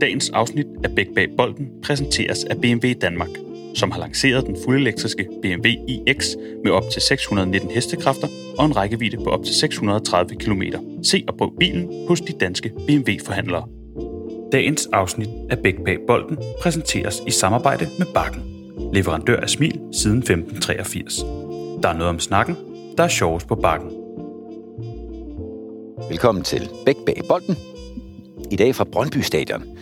Dagens afsnit af Bæk bag bolden præsenteres af BMW Danmark, som har lanceret den fuldelektriske BMW iX med op til 619 hestekræfter og en rækkevidde på op til 630 km. Se og prøv bilen hos de danske BMW-forhandlere. Dagens afsnit af Bæk bag bolden præsenteres i samarbejde med Bakken, leverandør af smil siden 1583. Der er noget om snakken, der er sjovest på Bakken. Velkommen til Bæk bag bolden. I dag fra Brøndby Stadion.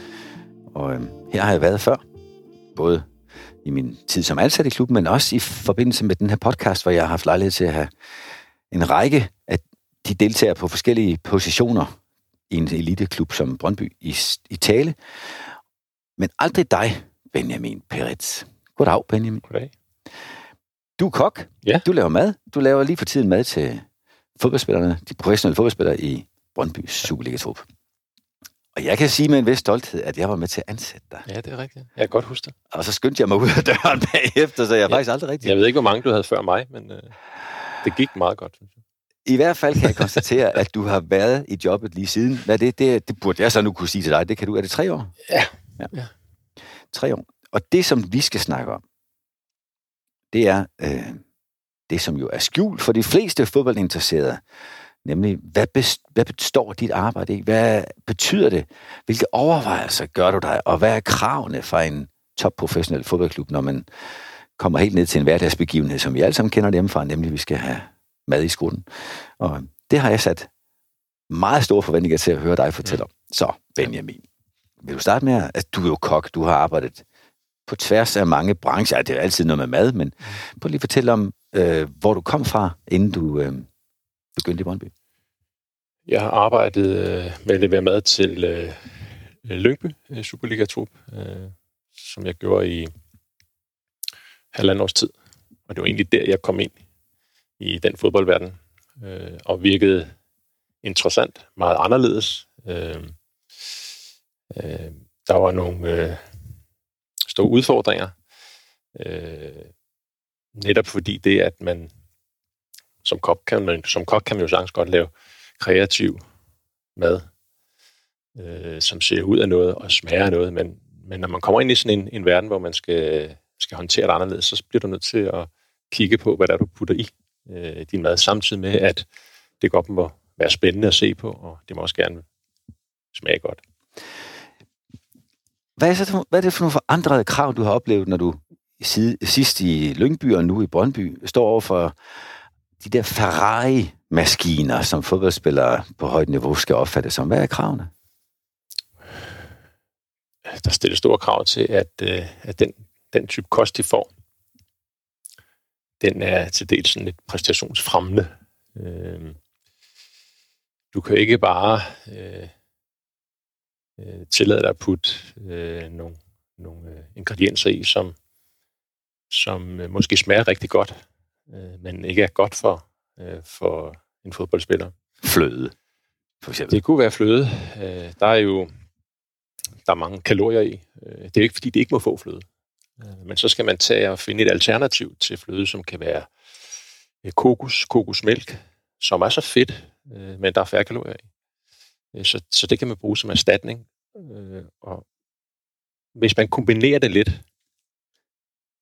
Og øh, her har jeg været før. Både i min tid som ansat i klubben, men også i forbindelse med den her podcast, hvor jeg har haft lejlighed til at have en række af de deltagere på forskellige positioner i en eliteklub som Brøndby i, i tale. Men aldrig dig, Benjamin Peretz. Goddag, Benjamin. Goddag. Du er kok. Ja. Du laver mad. Du laver lige for tiden mad til fodboldspillerne, de professionelle fodboldspillere i Brøndbys Superliga-trup. Og jeg kan sige med en vis stolthed, at jeg var med til at ansætte dig. Ja, det er rigtigt. Jeg kan godt huske det. Og så skyndte jeg mig ud af døren bagefter, så jeg ja. Faktisk aldrig rigtig... Jeg ved ikke, hvor mange du havde før mig, men øh, det gik meget godt. synes jeg. I hvert fald kan jeg konstatere, at du har været i jobbet lige siden. Hvad det? det? Det burde jeg så nu kunne sige til dig. Det kan du. Er det tre år? Ja. ja. Ja. Tre år. Og det, som vi skal snakke om, det er øh, det, som jo er skjult for de fleste fodboldinteresserede. Nemlig, hvad, best, hvad består dit arbejde i? Hvad betyder det? Hvilke overvejelser gør du dig? Og hvad er kravene fra en topprofessionel fodboldklub, når man kommer helt ned til en hverdagsbegivenhed, som vi alle sammen kender hjemmefra, nemlig, at vi skal have mad i skolen. Og det har jeg sat meget store forventninger til at høre dig fortælle om. Så, Benjamin, vil du starte med, at du er jo kok, du har arbejdet på tværs af mange brancher. Ja, det er altid noget med mad, men prøv lige at fortælle om, øh, hvor du kom fra, inden du øh, begyndte i Brøndby. Jeg har arbejdet øh, med at levere mad til øh, Lyngby øh, Superliga-trup, øh, som jeg gjorde i halvandet års tid. Og det var egentlig der, jeg kom ind i den fodboldverden, øh, og virkede interessant, meget anderledes. Øh, øh, der var nogle øh, store udfordringer, øh, netop fordi det, at man som kok kan man, som kok kan man jo sagtens godt lave kreativ mad, øh, som ser ud af noget og smager af noget, men, men når man kommer ind i sådan en, en verden, hvor man skal, skal håndtere det anderledes, så bliver du nødt til at kigge på, hvad der er, du putter i øh, din mad, samtidig med, at det godt må være spændende at se på, og det må også gerne smage godt. Hvad er, så, hvad er det for nogle forandrede krav, du har oplevet, når du sidst i Lyngby og nu i Brøndby står over for de der Ferrari-maskiner, som fodboldspillere på højt niveau skal opfatte som? Hvad er kravene? der stilles store krav til, at, øh, at den, den type kost, de får, den er til dels sådan lidt præstationsfremmende. Øh, du kan ikke bare øh, øh, tillade dig at putte øh, nogle, nogle ingredienser i, som, som måske smager rigtig godt, øh, men ikke er godt for, øh, for en fodboldspiller. Fløde, for eksempel. Det kunne være fløde. Øh, der er jo der er mange kalorier i. Øh, det er jo ikke, fordi det ikke må få fløde. Øh, men så skal man tage og finde et alternativ til fløde, som kan være øh, kokos, kokosmælk, som er så fedt, øh, men der er færre kalorier i. Øh, Så, så det kan man bruge som erstatning. Øh, Og hvis man kombinerer det lidt,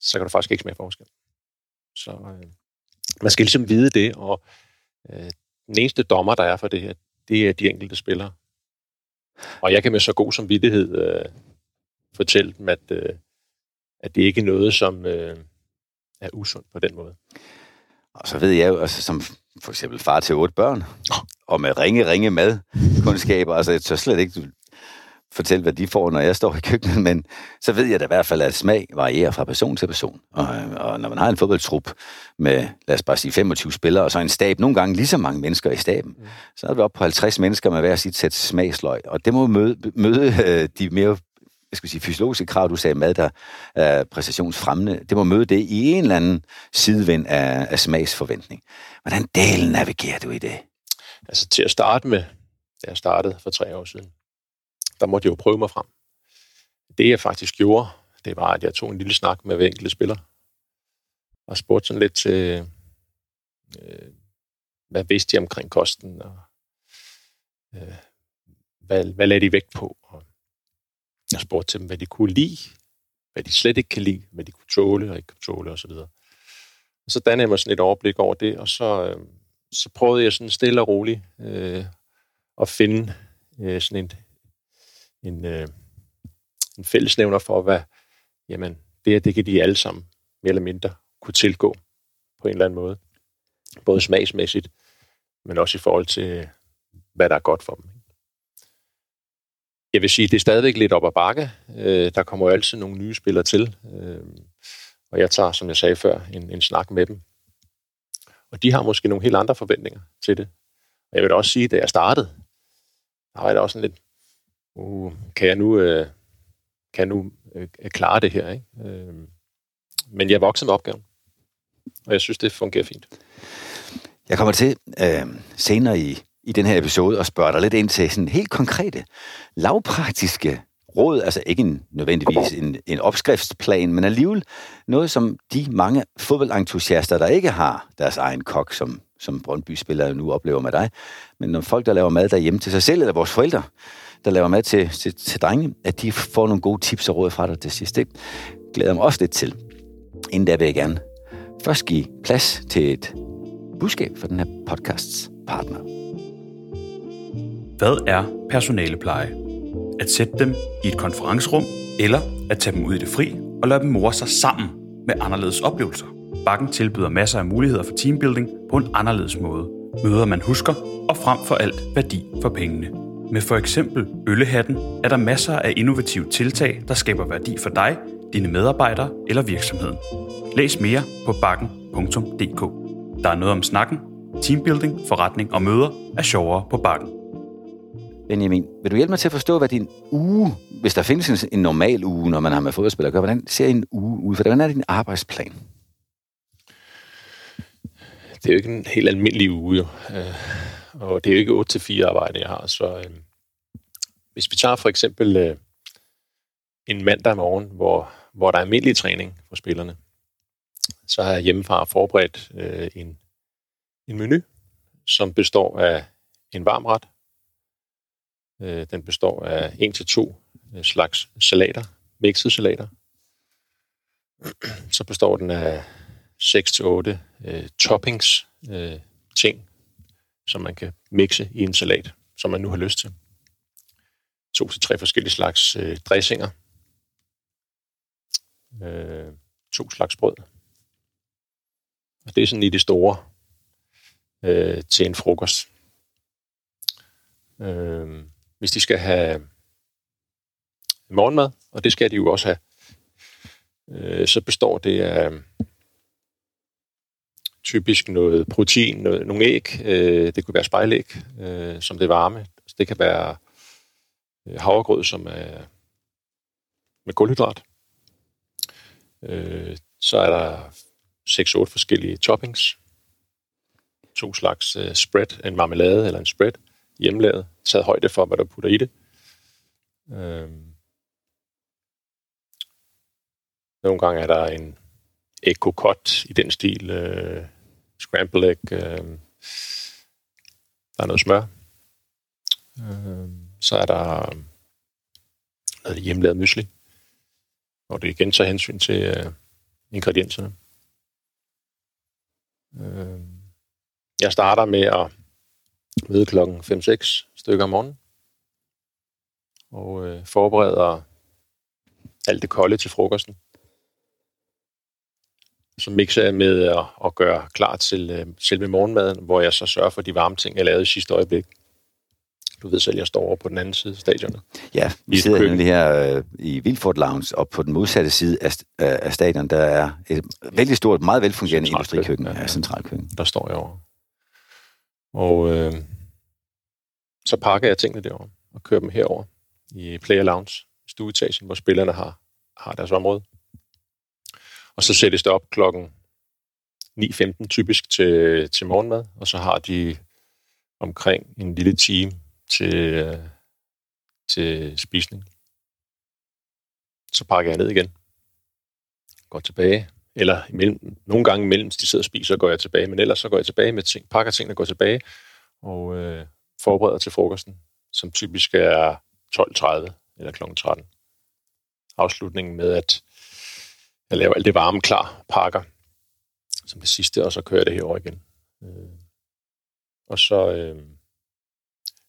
så kan du faktisk ikke smage forskel. Så øh, man skal ligesom vide det, og øh, den eneste dommer, der er for det her, det er de enkelte spillere. Og jeg kan med så god samvittighed øh, fortælle dem, at, øh, at det ikke er noget, som øh, er usundt på den måde. Og så ved jeg jo, altså, som for eksempel far til otte børn, og med ringe, ringe madkundskaber, altså jeg tør slet ikke fortælle, hvad de får, når jeg står i køkkenet, men så ved jeg da i hvert fald, at smag varierer fra person til person. Og, og når man har en fodboldtrup med, lad os bare sige, 25 spillere, og så en stab, nogle gange lige så mange mennesker i staben, mm. så er vi oppe på 50 mennesker med hver sit sæt smagsløg, og det må møde, møde øh, de mere jeg skal sige, fysiologiske krav, du sagde mad, der er præstationsfremmende, det må møde det i en eller anden sidevind af, af smagsforventning. Hvordan delen navigerer du i det? Altså til at starte med, da jeg startede for tre år siden, der måtte jeg jo prøve mig frem. Det jeg faktisk gjorde, det var, at jeg tog en lille snak med hver enkelte spiller, og spurgte sådan lidt til, øh, hvad vidste de omkring kosten, og øh, hvad, hvad lagde de vægt på, og Jeg spurgte til dem, hvad de kunne lide, hvad de slet ikke kan lide, hvad de kunne tåle og ikke kunne tåle osv. Og, og så dannede jeg mig sådan et overblik over det, og så, øh, så prøvede jeg sådan stille og roligt øh, at finde øh, sådan en, en, øh, en fællesnævner for, hvad, jamen, det er, det kan de alle sammen mere eller mindre kunne tilgå på en eller anden måde. Både smagsmæssigt, men også i forhold til, hvad der er godt for dem. Jeg vil sige, det er stadigvæk lidt op ad bakke. Øh, der kommer jo altid nogle nye spillere til. Øh, og jeg tager, som jeg sagde før, en, en snak med dem. Og de har måske nogle helt andre forventninger til det. Og jeg vil også sige, at da jeg startede, der var jeg også sådan lidt, uh, kan jeg nu, uh, kan jeg nu uh, klare det her? Ikke? Uh, men jeg voksede med opgaven, og jeg synes, det fungerer fint. Jeg kommer til uh, senere i, i den her episode og spørge dig lidt ind til sådan helt konkrete, lavpraktiske råd, altså ikke en, nødvendigvis en, en opskriftsplan, men alligevel noget, som de mange fodboldentusiaster, der ikke har deres egen kok, som, som Brøndby-spillere nu oplever med dig, men når folk, der laver mad derhjemme til sig selv, eller vores forældre, der laver mad til, til, til drenge, at de får nogle gode tips og råd fra dig til sidst. Det glæder jeg mig også lidt til. Inden der vil jeg gerne først give plads til et budskab for den her podcasts partner. Hvad er personalepleje? At sætte dem i et konferencerum, eller at tage dem ud i det fri og lade dem more sig sammen med anderledes oplevelser. Bakken tilbyder masser af muligheder for teambuilding på en anderledes måde. Møder man husker, og frem for alt værdi for pengene. Med for eksempel Øllehatten er der masser af innovative tiltag, der skaber værdi for dig, dine medarbejdere eller virksomheden. Læs mere på bakken.dk. Der er noget om snakken, teambuilding, forretning og møder er sjovere på bakken. Benjamin, vil du hjælpe mig til at forstå, hvad din uge, hvis der findes en normal uge, når man har med fodboldspillere at gøre, hvordan ser en uge ud? Hvordan er din arbejdsplan? Det er jo ikke en helt almindelig uge, jo. Og det er jo ikke 8-4 arbejde, jeg har. Så øh, hvis vi tager for eksempel øh, en mandag morgen, hvor, hvor der er almindelig træning for spillerne, så har jeg hjemmefra forberedt øh, en, en menu, som består af en varm ret, Øh, den består af en til to øh, slags salater, mixede salater. Så består den af 6 til 8 øh, toppings, øh, ting, som man kan mixe i en salat, som man nu har lyst til. To til tre forskellige slags øh, dressinger. Øh, to slags brød. Og det er sådan i det store øh, til en frokost. Øh, hvis de skal have morgenmad, og det skal de jo også have, øh, så består det af typisk noget protein, noget, nogle æg. Øh, det kunne være spejlæg, øh, som det varme. Altså, det kan være øh, havregrød, som er med kulhydrat. Øh, så er der 6-8 forskellige toppings. To slags øh, spread, en marmelade eller en spread hjemmelavet, taget højde for, hvad du putter i det. Øh, Nogle gange er der en ægkokot i den stil, øh, scramble egg, øh, der er noget smør. Øh, så er der øh, noget hjemmelavet mysli, og det igen tager hensyn til øh, ingredienserne. Øh, jeg starter med at møde klokken 5-6 stykker om morgenen. Og øh, forbereder alt det kolde til frokosten. Så mixer jeg med at, at gøre klar til øh, selve morgenmaden, hvor jeg så sørger for de varme ting, jeg lavede i sidste øjeblik. Du ved selv, jeg står over på den anden side af stadionet. Ja, vi sidder nemlig her øh, i Vilfort Lounge, og på den modsatte side af, af stadion, der er et vældig stort, meget velfungerende industrikøkken. Ja, ja. centralkøkken. Der står jeg over. Og øh, så pakker jeg tingene derovre og kører dem herover i Player Lounge, stueetagen, hvor spillerne har, har deres område. Og så sættes det op klokken 9.15 typisk til, til morgenmad, og så har de omkring en lille time til, øh, til spisning. Så pakker jeg ned igen. Går tilbage. Eller imellem, nogle gange imellem de sidder og spiser, går jeg tilbage. Men ellers så går jeg tilbage med ting, pakker tingene og går tilbage. Og øh, forbereder til frokosten, som typisk er 12.30 eller kl. 13. afslutningen med, at jeg laver alt det varme klar pakker som det sidste, og så kører jeg det herover igen. Øh, og så... Øh,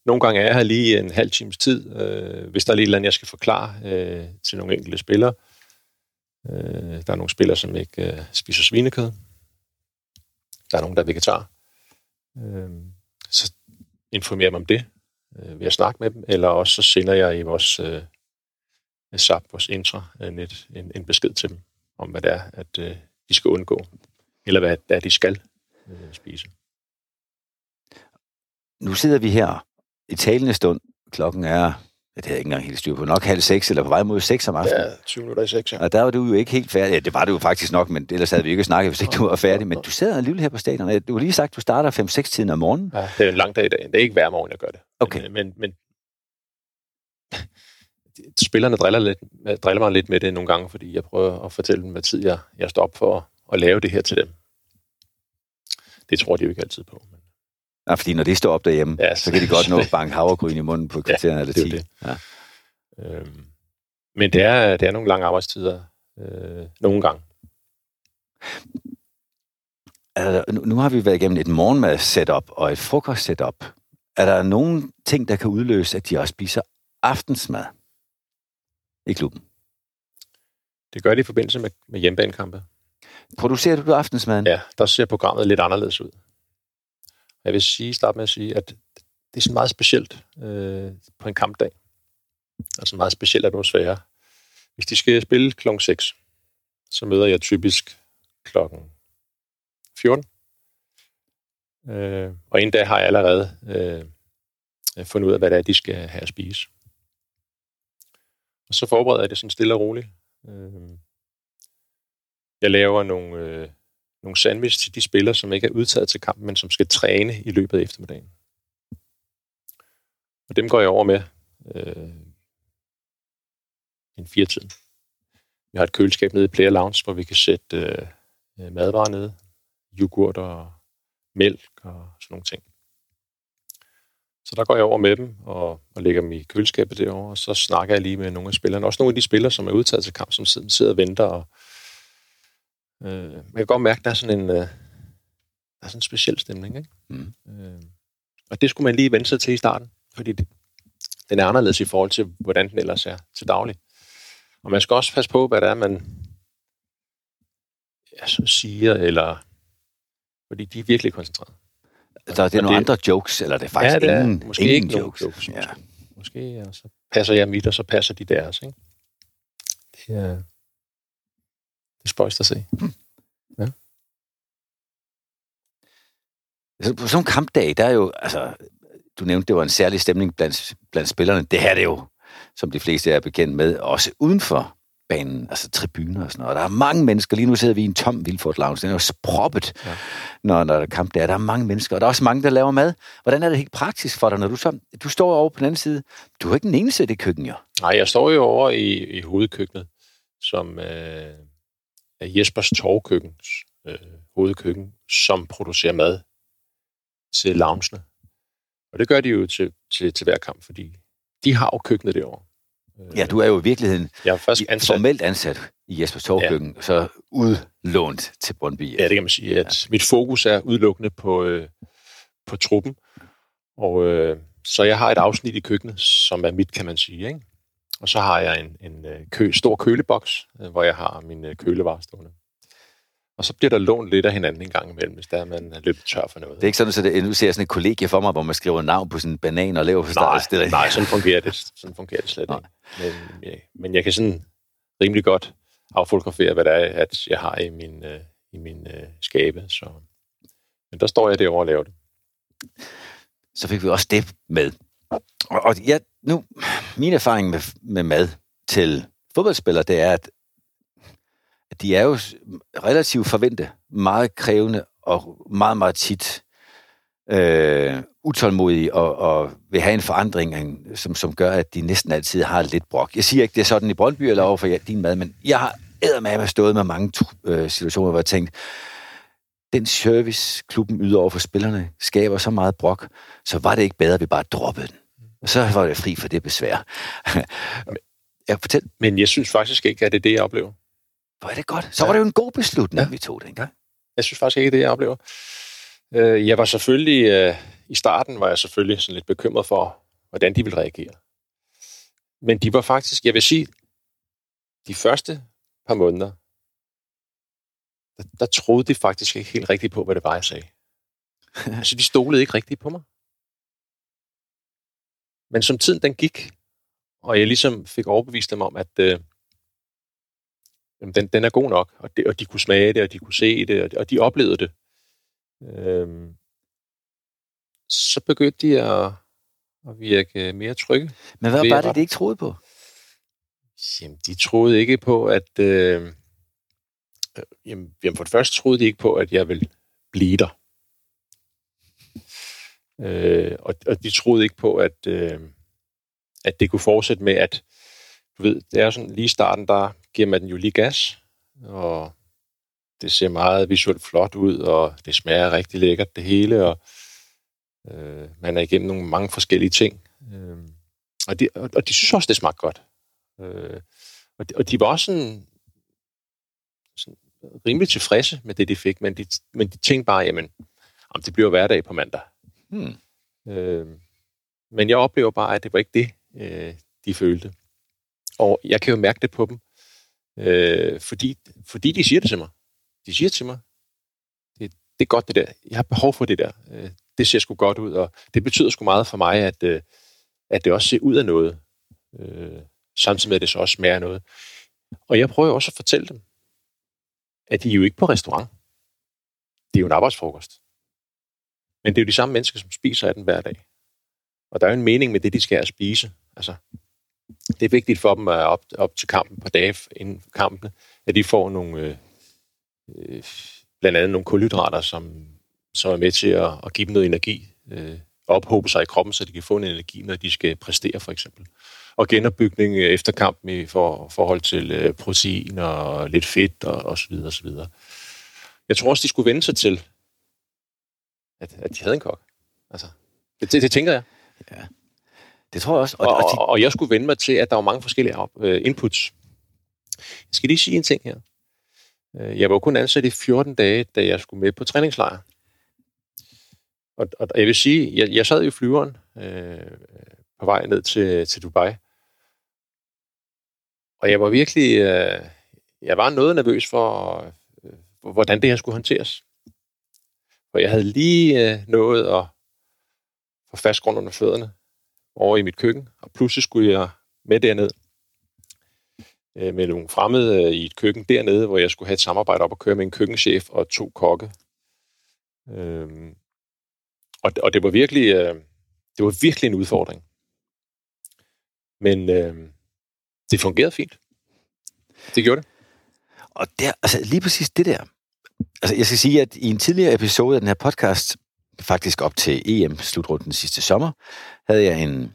nogle gange er jeg her lige en halv times tid, øh, hvis der er lige et eller andet, jeg skal forklare øh, til nogle enkelte spillere. Øh, der er nogle spillere, som ikke øh, spiser svinekød. Der er nogen, der er vegetar. Øh, så informerer mig om det øh, ved at snakke med dem, eller også så sender jeg i vores øh, SAP, vores intranet, en, en besked til dem om, hvad det er, at øh, de skal undgå, eller hvad det er, de skal øh, spise. Nu sidder vi her i talende stund. Klokken er, det har jeg ikke engang helt styr på, nok halv seks, eller på vej mod seks om aftenen. Ja, 20 minutter i seks, ja. Og der var du jo ikke helt færdig. Ja, det var du jo faktisk nok, men ellers havde vi ikke snakket, hvis ikke du var færdig. Men du sidder alligevel her på stadion. Du har lige sagt, at du starter 5-6 tiden om morgenen. Ja, det er en lang dag i dag. Det er ikke hver morgen, jeg gør det. Okay. Men, men, men spillerne driller, lidt, driller mig lidt med det nogle gange, fordi jeg prøver at fortælle dem, hvad tid jeg, jeg står op for at lave det her til dem. Det tror de jo ikke altid på. Men... Ja, fordi når de står op derhjemme, Ja, så kan de godt nå at banke havregryn i munden på kvarteren eller det er jo 10. det. Ja. Øhm, men det er, det er nogle lange arbejdstider. Øh, nogle gange. Altså, nu, nu har vi været igennem et morgenmad-setup og et frokost-setup. Er der nogen ting, der kan udløse, at de også spiser aftensmad i klubben? Det gør de i forbindelse med, med hjemmebanekampe. Producerer du aftensmaden? Ja, der ser programmet lidt anderledes ud. Jeg vil sige, starte med at sige, at det er sådan meget specielt øh, på en kampdag. Altså en meget speciel atmosfære. Hvis de skal spille klokken 6, så møder jeg typisk klokken 14. Øh, og en dag har jeg allerede øh, fundet ud af, hvad det er, de skal have at spise. Og så forbereder jeg det sådan stille og roligt. Øh, jeg laver nogle, øh, nogle sandwich til de spillere, som ikke er udtaget til kampen, men som skal træne i løbet af eftermiddagen. Og dem går jeg over med øh, en fire tid. Vi har et køleskab nede i Player Lounge, hvor vi kan sætte øh, madvarer nede. Yoghurt og mælk og sådan nogle ting. Så der går jeg over med dem og, og lægger dem i køleskabet derovre, og så snakker jeg lige med nogle af spillerne. Også nogle af de spillere, som er udtaget til kamp, som sidder, og venter. Og, øh, man kan godt mærke, at der er sådan en, øh, der er sådan en speciel stemning. Ikke? Mm. Øh, og det skulle man lige vende sig til i starten, fordi det, den er anderledes i forhold til, hvordan den ellers er til daglig. Og man skal også passe på, hvad det er, man ja, så siger, eller fordi de er virkelig koncentreret. Så det er Og nogle det- andre jokes, eller det er faktisk ja, det er ingen, måske ingen ikke jokes. jokes. Ja. Måske. måske, og så passer jeg mit, og så passer de deres. Ikke? Det er, det er spøjst at se. Så på sådan en kampdag, der er jo, altså, du nævnte, det var en særlig stemning blandt, blandt spillerne. Det her er det jo, som de fleste er bekendt med, også uden for banen, altså tribuner og sådan noget. Og der er mange mennesker, lige nu sidder vi i en tom Vilfort Lounge, den er jo sproppet, ja. Når, når der er kamp der. Der er mange mennesker, og der er også mange, der laver mad. Hvordan er det helt praktisk for dig, når du så, du står over på den anden side? Du er ikke den eneste i det køkken, jo. Nej, jeg står jo over i, i hovedkøkkenet, som øh, er Jespers Torvkøkkens øh, hovedkøkken, som producerer mad til loungene. Og det gør de jo til, til, til hver kamp, fordi de har jo køkkenet derovre. Ja, du er jo i virkeligheden Jeg er først ansat. formelt ansat i Jespers Torvkøkken, ja. så udlånt til Brøndby. Ja, det kan man sige. At ja. Mit fokus er udelukkende på, øh, på truppen. Og øh, så jeg har et afsnit i køkkenet, som er mit, kan man sige. Ikke? Og så har jeg en, en øh, kø, stor køleboks, øh, hvor jeg har min øh, kølevarer stående. Og så bliver der lånt lidt af hinanden en gang imellem, hvis der er, man er løbet tør for noget. Det er ikke sådan, at det, nu ser jeg sådan et kollegie for mig, hvor man skriver navn på sådan en banan og laver for nej, det, nej, sådan fungerer det, sådan fungerer det slet Nej. ikke. Men, ja, men jeg kan sådan rimelig godt affotografere, hvad det er, at jeg har i min, øh, i min øh, skabe. Så. Men der står jeg derovre og laver det. så fik vi også det med. Og, og ja, nu, min erfaring med, med mad til fodboldspillere, det er, at de er jo relativt forvente, meget krævende og meget, meget tit øh, utålmodige og, og vil have en forandring, som, som gør, at de næsten altid har lidt brok. Jeg siger ikke, det er sådan i Brøndby eller overfor ja, din mad, men jeg har eddermame stået med mange øh, situationer, hvor jeg tænkt, den service, klubben yder over for spillerne, skaber så meget brok, så var det ikke bedre, at vi bare droppede den. Og så var det fri for det besvær. jeg fortæl. Men jeg synes faktisk ikke, at det er det, jeg oplever. Hvor er det godt. Så var det jo en god beslutning, ja. vi tog dengang. Jeg synes faktisk ikke, det det, jeg oplever. Øh, jeg var selvfølgelig, øh, i starten var jeg selvfølgelig sådan lidt bekymret for, hvordan de ville reagere. Men de var faktisk, jeg vil sige, de første par måneder, der, der troede de faktisk ikke helt rigtigt på, hvad det var, jeg sagde. altså, de stolede ikke rigtigt på mig. Men som tiden den gik, og jeg ligesom fik overbevist dem om, at øh, den, den er god nok, og, det, og de kunne smage det, og de kunne se det, og de, og de oplevede det. Øh, så begyndte de at, at virke mere trygge. Men hvad var det, de ikke troede på? Jamen, de troede ikke på, at... Øh, øh, jamen, for det første troede de ikke på, at jeg ville blive der. Øh, og, og de troede ikke på, at, øh, at det kunne fortsætte med, at du ved, det er sådan lige i starten, der giver man den jo lige gas, og det ser meget visuelt flot ud, og det smager rigtig lækkert det hele, og øh, man er igennem nogle mange forskellige ting. Øh, og, de, og, og de synes også, det smagte godt. Øh, og, de, og de var også sådan, sådan rimelig tilfredse med det, de fik, men de, men de tænkte bare, jamen, om det bliver hverdag på mandag. Hmm. Øh, men jeg oplever bare, at det var ikke det, øh, de følte. Og jeg kan jo mærke det på dem, øh, fordi, fordi de siger det til mig. De siger til mig, det, det er godt det der, jeg har behov for det der. Øh, det ser sgu godt ud, og det betyder sgu meget for mig, at, øh, at det også ser ud af noget. Øh, samtidig med, at det så også smager noget. Og jeg prøver også at fortælle dem, at de er jo ikke på restaurant. Det er jo en arbejdsfrokost. Men det er jo de samme mennesker, som spiser af den hver dag. Og der er jo en mening med det, de skal spise. Altså, det er vigtigt for dem at op, op til kampen på dage inden kampen, at de får nogle, øh, øh, blandt andet nogle kulhydrater, som, som er med til at, at give dem noget energi, øh, ophobe sig i kroppen, så de kan få en energi, når de skal præstere, for eksempel. Og genopbygning øh, efter kampen i for, forhold til øh, protein og lidt fedt og, og så videre, og så videre. Jeg tror også, de skulle vende sig til, at, at de havde en kok. Altså, det, det, det tænker jeg. Ja. Det tror jeg også. Og, og, og, og jeg skulle vende mig til, at der var mange forskellige uh, inputs. Jeg skal lige sige en ting her. Uh, jeg var kun ansat i 14 dage, da jeg skulle med på træningslejr. Og, og jeg vil sige, jeg, jeg sad i flyveren uh, på vej ned til, til Dubai. Og jeg var virkelig, uh, jeg var noget nervøs for, uh, hvordan det her skulle håndteres. For jeg havde lige uh, nået at få fast grund under fødderne over i mit køkken, og pludselig skulle jeg med derned øh, med nogle fremmede øh, i et køkken dernede, hvor jeg skulle have et samarbejde op og køre med en køkkenchef og to kokke. Øhm, og, og det var virkelig øh, det var virkelig en udfordring. Men øh, det fungerede fint. Det gjorde det. Og der, altså lige præcis det der. Altså jeg skal sige, at i en tidligere episode af den her podcast, faktisk op til EM-slutrunden sidste sommer, havde jeg en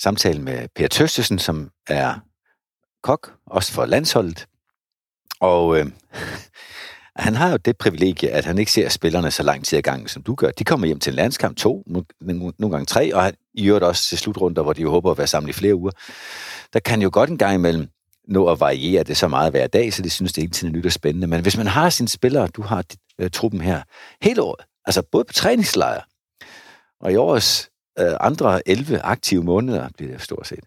samtale med Per Tøstesen, som er kok, også for landsholdet. Og øh, han har jo det privilegie, at han ikke ser spillerne så lang tid ad gangen, som du gør. De kommer hjem til en landskamp to, nogle gange tre, og i øvrigt også til slutrunder, hvor de jo håber at være sammen i flere uger. Der kan jo godt en gang imellem nå at variere det så meget hver dag, så det synes det hele tiden er nyt og spændende. Men hvis man har sine spillere, du har øh, truppen her hele året, altså både på træningslejr og i årets øh, andre 11 aktive måneder, bliver det stort set.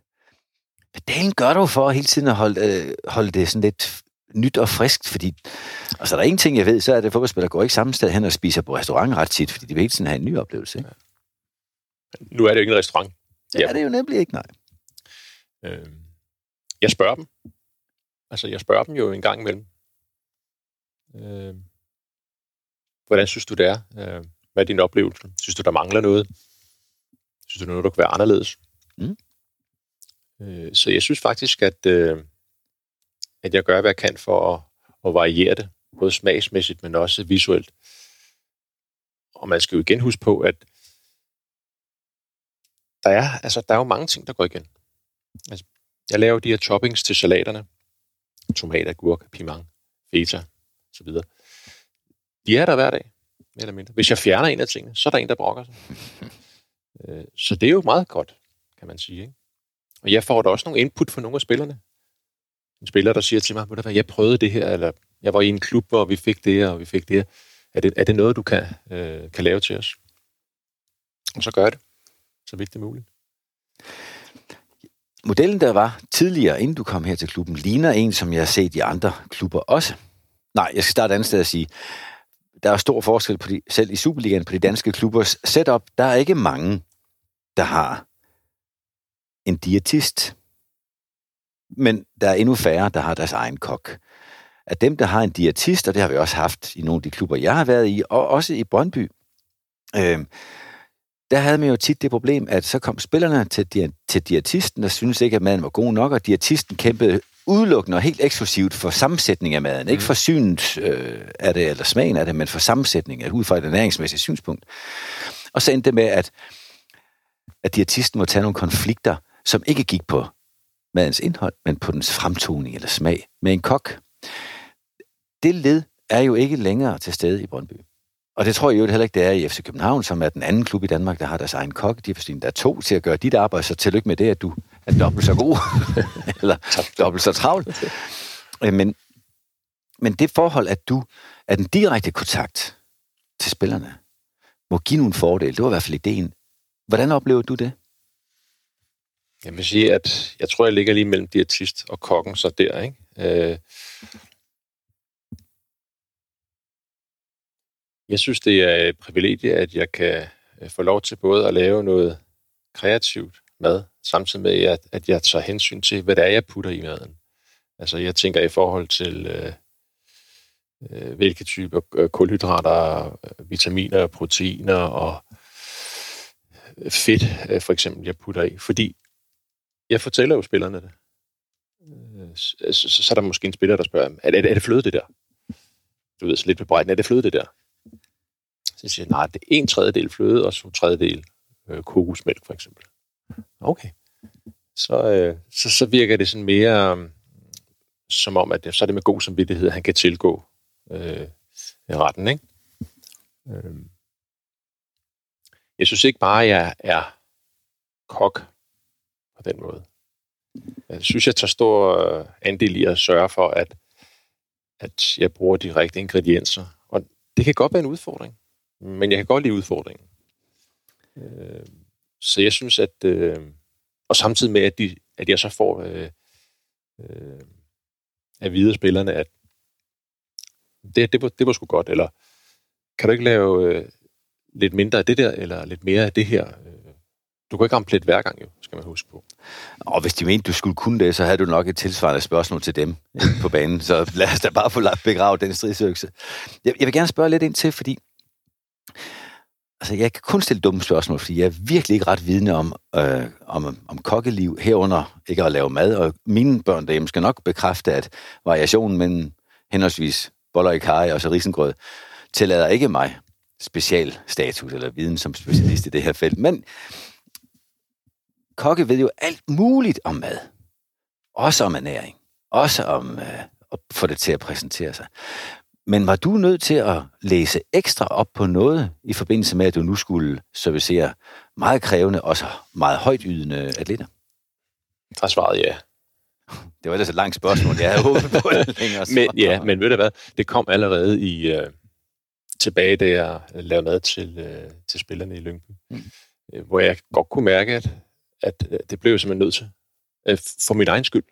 Hvad dalen gør du for hele tiden at holde, øh, holde det sådan lidt nyt og friskt? Fordi, altså der er en ting, jeg ved, så er det, at fodboldspillere går ikke samme sted hen og spiser på restaurant ret tit, fordi de vil hele tiden have en ny oplevelse. Ikke? Nu er det jo ikke en restaurant. Det er det jo nemlig ikke, nej. Øh, jeg spørger dem. Altså, jeg spørger dem jo en gang imellem. Øh, hvordan synes du, det er? Øh, hvad er din oplevelse? Synes du, der mangler noget? Synes du, noget, der kan være anderledes? Mm. Øh, så jeg synes faktisk, at, øh, at jeg gør, hvad jeg kan for at, at variere det, både smagsmæssigt, men også visuelt. Og man skal jo igen huske på, at der er, altså, der er jo mange ting, der går igen. Altså, jeg laver de her toppings til salaterne. Tomat, agurk, piment, feta, så videre. De er der hver dag, mere eller mindre. Hvis jeg fjerner en af tingene, så er der en, der brokker sig. Øh, så det er jo meget godt, kan man sige. Ikke? Og jeg får da også nogle input fra nogle af spillerne. En spiller, der siger til mig, at jeg prøvede det her, eller jeg var i en klub, hvor vi fik det, og vi fik det. Er det, er det noget, du kan, øh, kan lave til os? Og så gør det, så vidt det er muligt. Modellen, der var tidligere, inden du kom her til klubben, ligner en, som jeg har set i andre klubber også. Nej, jeg skal starte et andet sted at sige, der er stor forskel på de, selv i Superligaen på de danske klubbers setup. Der er ikke mange, der har en diætist. Men der er endnu færre, der har deres egen kok. At dem, der har en diætist, og det har vi også haft i nogle af de klubber, jeg har været i, og også i Brøndby, øh, der havde man jo tit det problem, at så kom spillerne til, til diætisten, der synes ikke, at maden var god nok, og diætisten kæmpede udelukkende og helt eksklusivt for sammensætning af maden. Mm. Ikke for synet øh, af det, eller smagen af det, men for sammensætning af ud fra et ernæringsmæssigt synspunkt. Og så endte det med, at, at diætisten må tage nogle konflikter, som ikke gik på madens indhold, men på dens fremtoning eller smag med en kok. Det led er jo ikke længere til stede i Brøndby. Og det tror jeg jo heller ikke, det er i FC København, som er den anden klub i Danmark, der har deres egen kok. De er der er to til at gøre dit arbejde, så tillykke med det, at du er dobbelt så god, eller dobbelt så travl. Øh, men, men det forhold, at du er den direkte kontakt til spillerne, må give nogle fordele. Det var i hvert fald ideen. Hvordan oplever du det? Jeg vil sige, at jeg tror, jeg ligger lige mellem diætist og kokken, så der, ikke? Øh, Jeg synes, det er et privilegie, at jeg kan øh, få lov til både at lave noget kreativt mad, samtidig med, at, at jeg tager hensyn til, hvad det er, jeg putter i maden. Altså, jeg tænker i forhold til, øh, øh, hvilke typer øh, kulhydrater, øh, vitaminer, proteiner og øh, fedt, øh, for eksempel, jeg putter i. Fordi jeg fortæller jo spillerne det. Så, så, så er der måske en spiller, der spørger, er det, er det fløde, det der? Du ved, så lidt bebrejdende, er det fløde, det der? Så siger jeg, nej, det er en tredjedel fløde og to tredjedel øh, kokosmælk, for eksempel. Okay. Så, øh, så, så virker det sådan mere øh, som om, at så er det med god samvittighed, at han kan tilgå øh, retten, ikke? Øh. Jeg synes ikke bare, at jeg er kok på den måde. Jeg synes, jeg tager stor øh, andel i at sørge for, at, at jeg bruger de rigtige ingredienser. Og det kan godt være en udfordring. Men jeg kan godt lide udfordringen. Øh, så jeg synes, at... Øh, og samtidig med, at, de, at jeg så får øh, øh, at vide spillerne, at det, det, var, det var sgu godt, eller kan du ikke lave øh, lidt mindre af det der, eller lidt mere af det her? Øh, du kan ikke ramme plet hver gang, jo, skal man huske på. Og hvis de mente, du skulle kunne det, så havde du nok et tilsvarende spørgsmål til dem på banen. Så lad os da bare få begravet den stridsøkse. Jeg, jeg vil gerne spørge lidt ind til, fordi Altså, jeg kan kun stille dumme spørgsmål, fordi jeg er virkelig ikke ret vidne om, øh, om, om kokkeliv herunder ikke at lave mad, og mine børn derhjemme skal nok bekræfte, at variationen mellem henholdsvis boller i kaj og så risengrød tillader ikke mig special status eller viden som specialist i det her felt. Men kokke ved jo alt muligt om mad. Også om ernæring. Også om øh, at få det til at præsentere sig. Men var du nødt til at læse ekstra op på noget i forbindelse med, at du nu skulle servicere meget krævende, også meget højt ydende atleter? Der svarede ja. Det var ellers et langt spørgsmål. Jeg havde håbet på det længere men, ja, men ved du hvad? Det kom allerede i uh, tilbage, da jeg lavede mad til, uh, til spillerne i Lyngby. Mm. Uh, hvor jeg godt kunne mærke, at, at uh, det blev jeg simpelthen nødt til. Uh, for min egen skyld.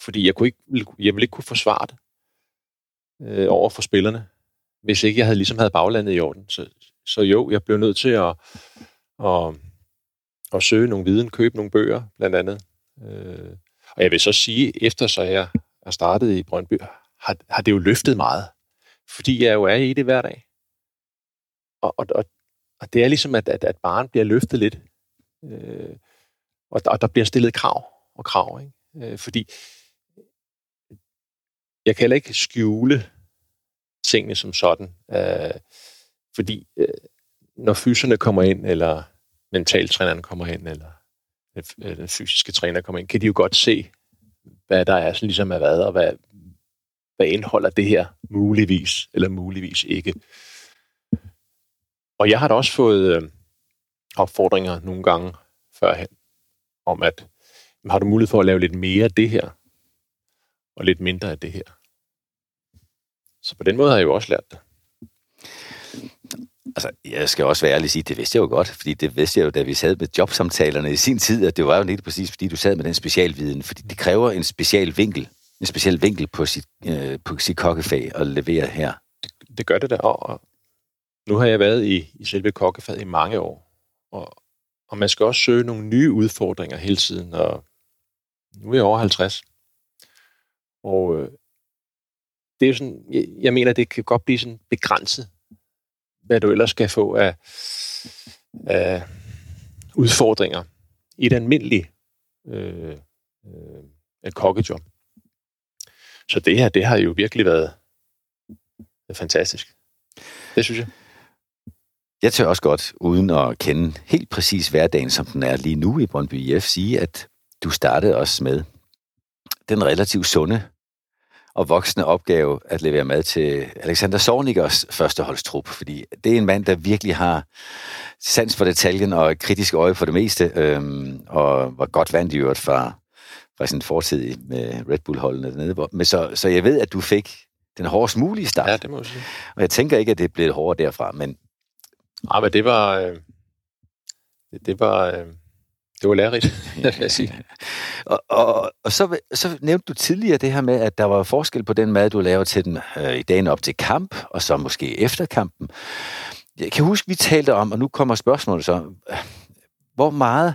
Fordi jeg, kunne ikke, jeg ville ikke kunne forsvare det øh, over for spillerne, hvis ikke jeg havde ligesom havde baglandet i orden. Så, så jo, jeg blev nødt til at, at, at søge nogle viden, købe nogle bøger, blandt andet. Øh, og jeg vil så sige, efter så jeg har startet i Brøndby, har, har det jo løftet meget. Fordi jeg jo er i det hver dag. Og, og, og, og det er ligesom, at, at, at barn bliver løftet lidt. Øh, og, og der bliver stillet krav og krav. Ikke? Øh, fordi jeg kan heller ikke skjule tingene som sådan, øh, fordi øh, når fyserne kommer ind, eller mentaltræneren kommer ind, eller øh, den fysiske træner kommer ind, kan de jo godt se, hvad der er, ligesom er hvad, og hvad, hvad indeholder det her muligvis, eller muligvis ikke. Og jeg har da også fået øh, opfordringer nogle gange førhen, om, at har du mulighed for at lave lidt mere af det her, og lidt mindre af det her. Så på den måde har jeg jo også lært det. Altså, jeg skal også være ærlig og sige, det vidste jeg jo godt, fordi det vidste jeg jo, da vi sad med jobsamtalerne i sin tid, at det var jo lidt præcis, fordi du sad med den specialviden, fordi det kræver en special vinkel, en speciel vinkel på sit, øh, på sit kokkefag at levere her. Det, det gør det da, og nu har jeg været i, i selve kokkefaget i mange år, og, og man skal også søge nogle nye udfordringer hele tiden, og nu er jeg over 50. Og øh, det er jo sådan, jeg, jeg mener, det kan godt blive sådan begrænset, hvad du ellers skal få af, af udfordringer i et almindeligt øh, øh, kokkejob. Så det her, det har jo virkelig været fantastisk. Det synes jeg. Jeg tør også godt, uden at kende helt præcis hverdagen, som den er lige nu i Brøndby IF, sige, at du startede også med den relativt sunde og voksne opgave at levere mad til Alexander Sornikers førsteholdstrup, fordi det er en mand, der virkelig har sans for detaljen og et kritisk øje for det meste, øhm, og var godt vandt i øvrigt fra, fra sin fortid med Red Bull-holdene dernede. Men så, så jeg ved, at du fik den hårdest mulige start. Ja, det må jeg sige. Og jeg tænker ikke, at det blev hårdere derfra, men... Nej, men det var... Øh, det, det var... Øh, det var lærerigt, vil jeg sige og, og, og så, så nævnte du tidligere det her med, at der var forskel på den mad, du laver til den øh, i dagen op til kamp, og så måske efter kampen. Jeg kan huske, vi talte om, og nu kommer spørgsmålet så, hvor meget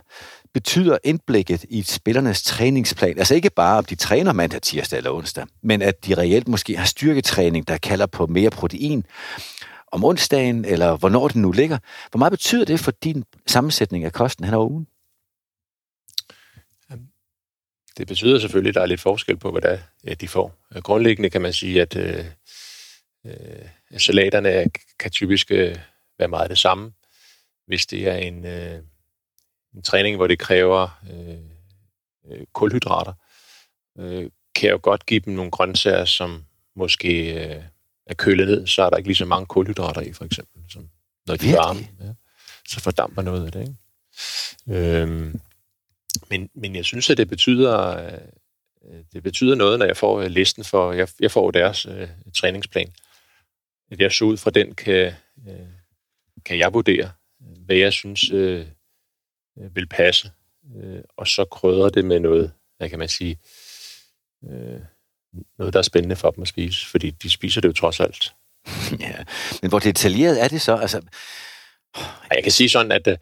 betyder indblikket i spillernes træningsplan, altså ikke bare om de træner mandag, tirsdag eller onsdag, men at de reelt måske har styrketræning, der kalder på mere protein om onsdagen, eller hvornår den nu ligger. Hvor meget betyder det for din sammensætning af kosten hen over ugen? Det betyder selvfølgelig, at der er lidt forskel på, hvad der er, de får. Grundlæggende kan man sige, at øh, øh, salaterne kan typisk øh, være meget det samme. Hvis det er en, øh, en træning, hvor det kræver øh, øh, kulhydrater, øh, kan jeg jo godt give dem nogle grøntsager, som måske øh, er kølet ned, så er der ikke lige så mange kulhydrater i, for eksempel, som når de er varme. Ja, så fordamper noget af det. Ikke? Øh, men, men jeg synes, at det betyder, øh, det betyder noget, når jeg får øh, listen for, jeg, jeg får deres øh, træningsplan. At jeg så ud fra den, kan, øh, kan jeg vurdere, hvad jeg synes øh, vil passe. Øh, og så krydder det med noget, hvad kan man sige, øh, noget, der er spændende for dem at spise, fordi de spiser det jo trods alt. ja, men hvor detaljeret er det så? Altså... Jeg kan sige sådan, at, øh,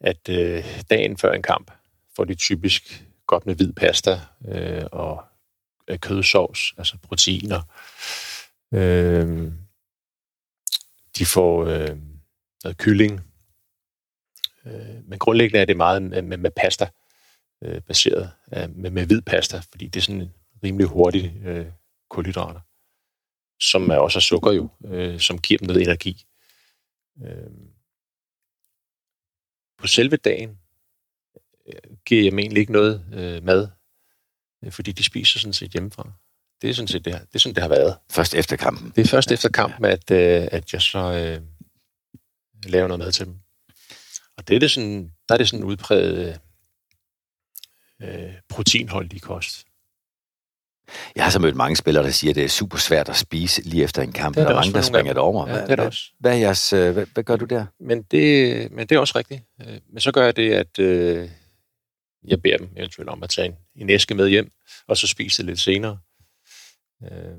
at, at øh, dagen før en kamp, får de typisk godt med hvid pasta øh, og øh, kødsovs, altså proteiner. Øh, de får øh, noget kylling. Øh, men grundlæggende er det meget med, med, med pasta øh, baseret, øh, med, med hvid pasta, fordi det er sådan rimelig hurtige øh, kulhydrater, som er også sukker jo, øh, som giver dem noget energi. Øh, på selve dagen, giver jeg egentlig ikke noget øh, mad, øh, fordi de spiser sådan set hjemmefra. Det er sådan set det, her. det, er sådan, det har været. Først efter kampen? Det er først efter kampen, at, øh, at jeg så øh, laver noget mad til dem. Og det er det sådan, der er det sådan udpræget øh, proteinholdig kost. Jeg har så mødt mange spillere, der siger, at det er super svært at spise lige efter en kamp. Det er der er mange, der springer det over. Ja, det er hvad, også. Hvad, er jeres, hvad, hvad gør du der? Men det, men det er også rigtigt. Men så gør jeg det, at øh, jeg beder dem eventuelt om at tage en, en æske med hjem, og så spise det lidt senere. Øh,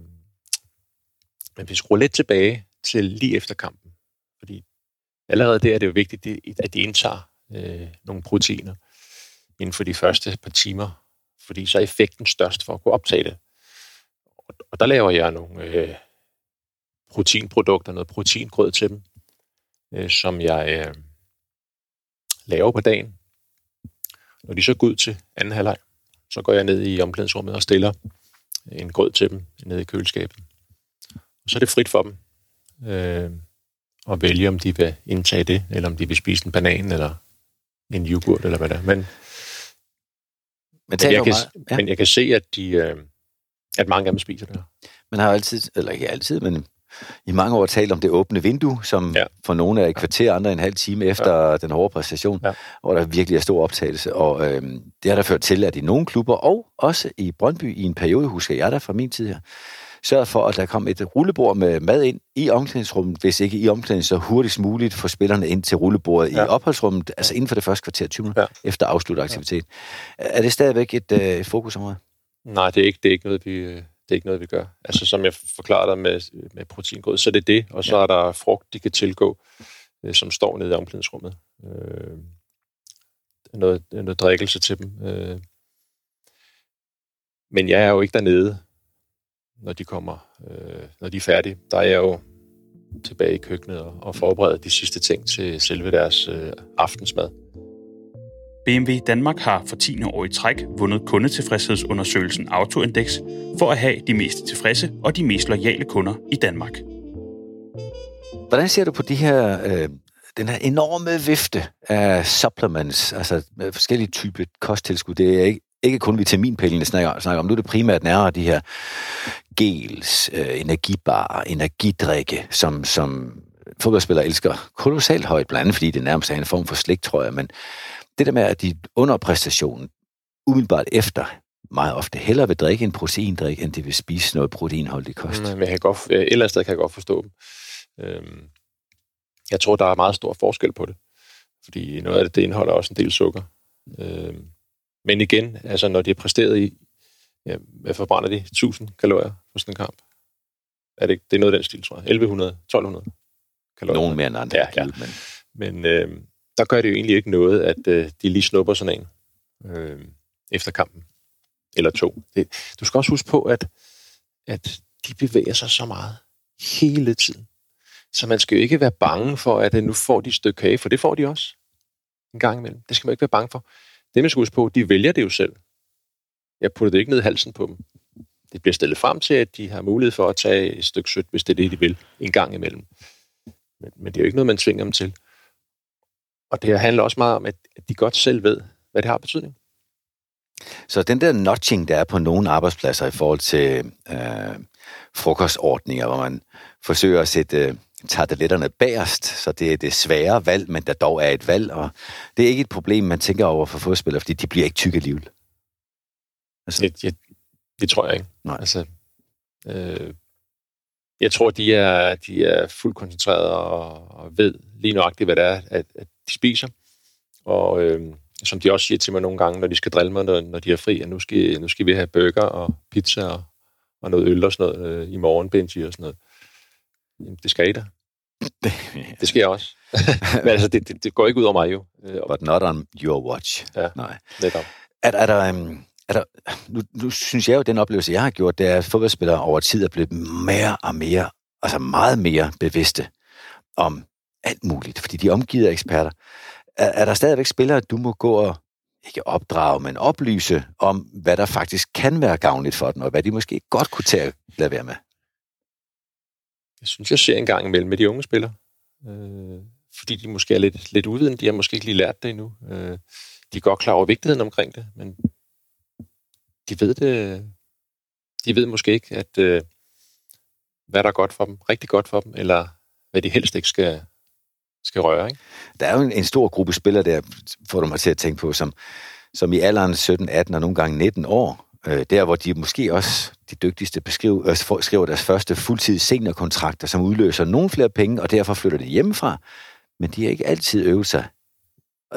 men vi skruer lidt tilbage til lige efter kampen, fordi allerede der er det jo vigtigt, at de indtager øh, nogle proteiner inden for de første par timer, fordi så er effekten størst for at kunne optage det. Og der laver jeg nogle øh, proteinprodukter, noget proteingrød til dem, øh, som jeg øh, laver på dagen, når de så går ud til anden halvleg, så går jeg ned i omklædningsrummet og stiller en grød til dem nede i køleskabet. Og så er det frit for dem øh, at vælge, om de vil indtage det, eller om de vil spise en banan, eller en yoghurt, eller hvad det er. Men, men, men, jeg, kan, ja. men jeg kan se, at, de, øh, at mange af dem spiser det her. Man har jo altid, eller ikke altid, men i mange år talt om det åbne vindue, som ja. for nogle er et kvarter, andre en halv time efter ja. den hårde præstation, ja. hvor der virkelig er stor optagelse. Og øh, det har der ført til, at i nogle klubber, og også i Brøndby i en periode, husker jeg der fra min tid her, sørget for, at der kom et rullebord med mad ind i omklædningsrummet, hvis ikke i omklædningsrummet, så hurtigst muligt få spillerne ind til rullebordet ja. i opholdsrummet, altså inden for det første kvarter 20 minutter, ja. efter afsluttet aktivitet. Ja. Er det stadigvæk et øh, fokusområde? Nej, det er ikke, det er ikke noget, vi, det er ikke noget, vi gør. Altså, som jeg forklarede dig med, med proteingrød, så det er det, og så ja. er der frugt, de kan tilgå, øh, som står nede i omklædningsrummet. Øh, noget, noget drikkelse til dem. Øh. Men jeg er jo ikke dernede når de kommer, øh, når de er færdige. Der er jeg jo tilbage i køkkenet og, og forbereder de sidste ting til selve deres øh, aftensmad. BMW Danmark har for 10. år i træk vundet kundetilfredshedsundersøgelsen Autoindex for at have de mest tilfredse og de mest lojale kunder i Danmark. Hvordan ser du på de her, øh, den her enorme vifte af supplements, altså øh, forskellige typer kosttilskud? Det er ikke, ikke kun vitaminpillene snakker, snakker om, nu er det primært nærmere de her gels, øh, energibar, energidrikke, som, som fodboldspillere elsker kolossalt højt, blandt andet fordi det nærmest er en form for slik, tror jeg, men det der med, at de under præstationen, umiddelbart efter, meget ofte hellere vil drikke en proteindrik, end de vil spise noget proteinholdig kost. Mm, men jeg kan godt, et eller andet sted kan jeg godt forstå dem. Øhm, jeg tror, der er meget stor forskel på det, fordi noget af det, det indeholder også en del sukker. Øhm, men igen, altså når de er præsteret i, ja, hvad forbrænder de? 1000 kalorier på sådan en kamp? Er det, det er noget af den stil, tror jeg. 1100, 1200 kalorier. Nogen mere end andre. Ja, ja. Men, men øh, der gør det jo egentlig ikke noget, at øh, de lige snupper sådan en øh, efter kampen. Eller to. Det, du skal også huske på, at, at de bevæger sig så meget hele tiden. Så man skal jo ikke være bange for, at øh, nu får de et stykke kage, for det får de også en gang imellem. Det skal man ikke være bange for. Det man skal huske på, de vælger det jo selv. Jeg putter det ikke ned i halsen på dem. Det bliver stillet frem til, at de har mulighed for at tage et stykke sødt, hvis det er det, de vil, en gang imellem. Men, men det er jo ikke noget, man tvinger dem til. Og det handler også meget om, at de godt selv ved, hvad det har betydning. Så den der notching, der er på nogle arbejdspladser i forhold til øh, frokostordninger, hvor man forsøger at sætte øh, tarteletterne bagerst, så det er det svære valg, men der dog er et valg, og det er ikke et problem, man tænker over for fodspillere, fordi de bliver ikke tykke alligevel. Altså, det, det, det tror jeg ikke. Nej. Altså, øh, jeg tror, de er, de er fuldt koncentreret og, og ved lige nøjagtigt, hvad det er, at, at de spiser. Og øh, som de også siger til mig nogle gange, når de skal drille mig, når, når de er fri, at nu skal, nu skal vi have burger og pizza og, og noget øl og sådan noget øh, i morgen, Benji og sådan noget. Jamen, det skal I da. det skal jeg også. Men altså, det, det, det går ikke ud over mig jo. Øh, But not on your watch. Ja, Nej. netop. Er, er der... Um er der, nu, nu synes jeg jo, at den oplevelse, jeg har gjort, det er, at fodboldspillere over tid er blevet mere og mere, altså meget mere bevidste om alt muligt, fordi de er omgivet af eksperter. Er, er der stadigvæk spillere, du må gå og ikke opdrage, men oplyse om, hvad der faktisk kan være gavnligt for dem, og hvad de måske godt kunne tage at lade være med? Jeg synes, jeg ser en gang imellem med de unge spillere. Øh, fordi de måske er lidt, lidt uvidende. De har måske ikke lige lært det endnu. Øh, de er godt klar over vigtigheden omkring det, men de ved det, de ved måske ikke, at øh, hvad der er godt for dem, rigtig godt for dem, eller hvad de helst ikke skal, skal røre. Ikke? Der er jo en, en stor gruppe spillere der, får du mig til at tænke på, som, som i alderen 17, 18 og nogle gange 19 år, øh, der hvor de måske også de dygtigste beskriver, øh, skriver deres første fuldtids seniorkontrakter, som udløser nogle flere penge, og derfor flytter de hjemmefra, men de har ikke altid øvet sig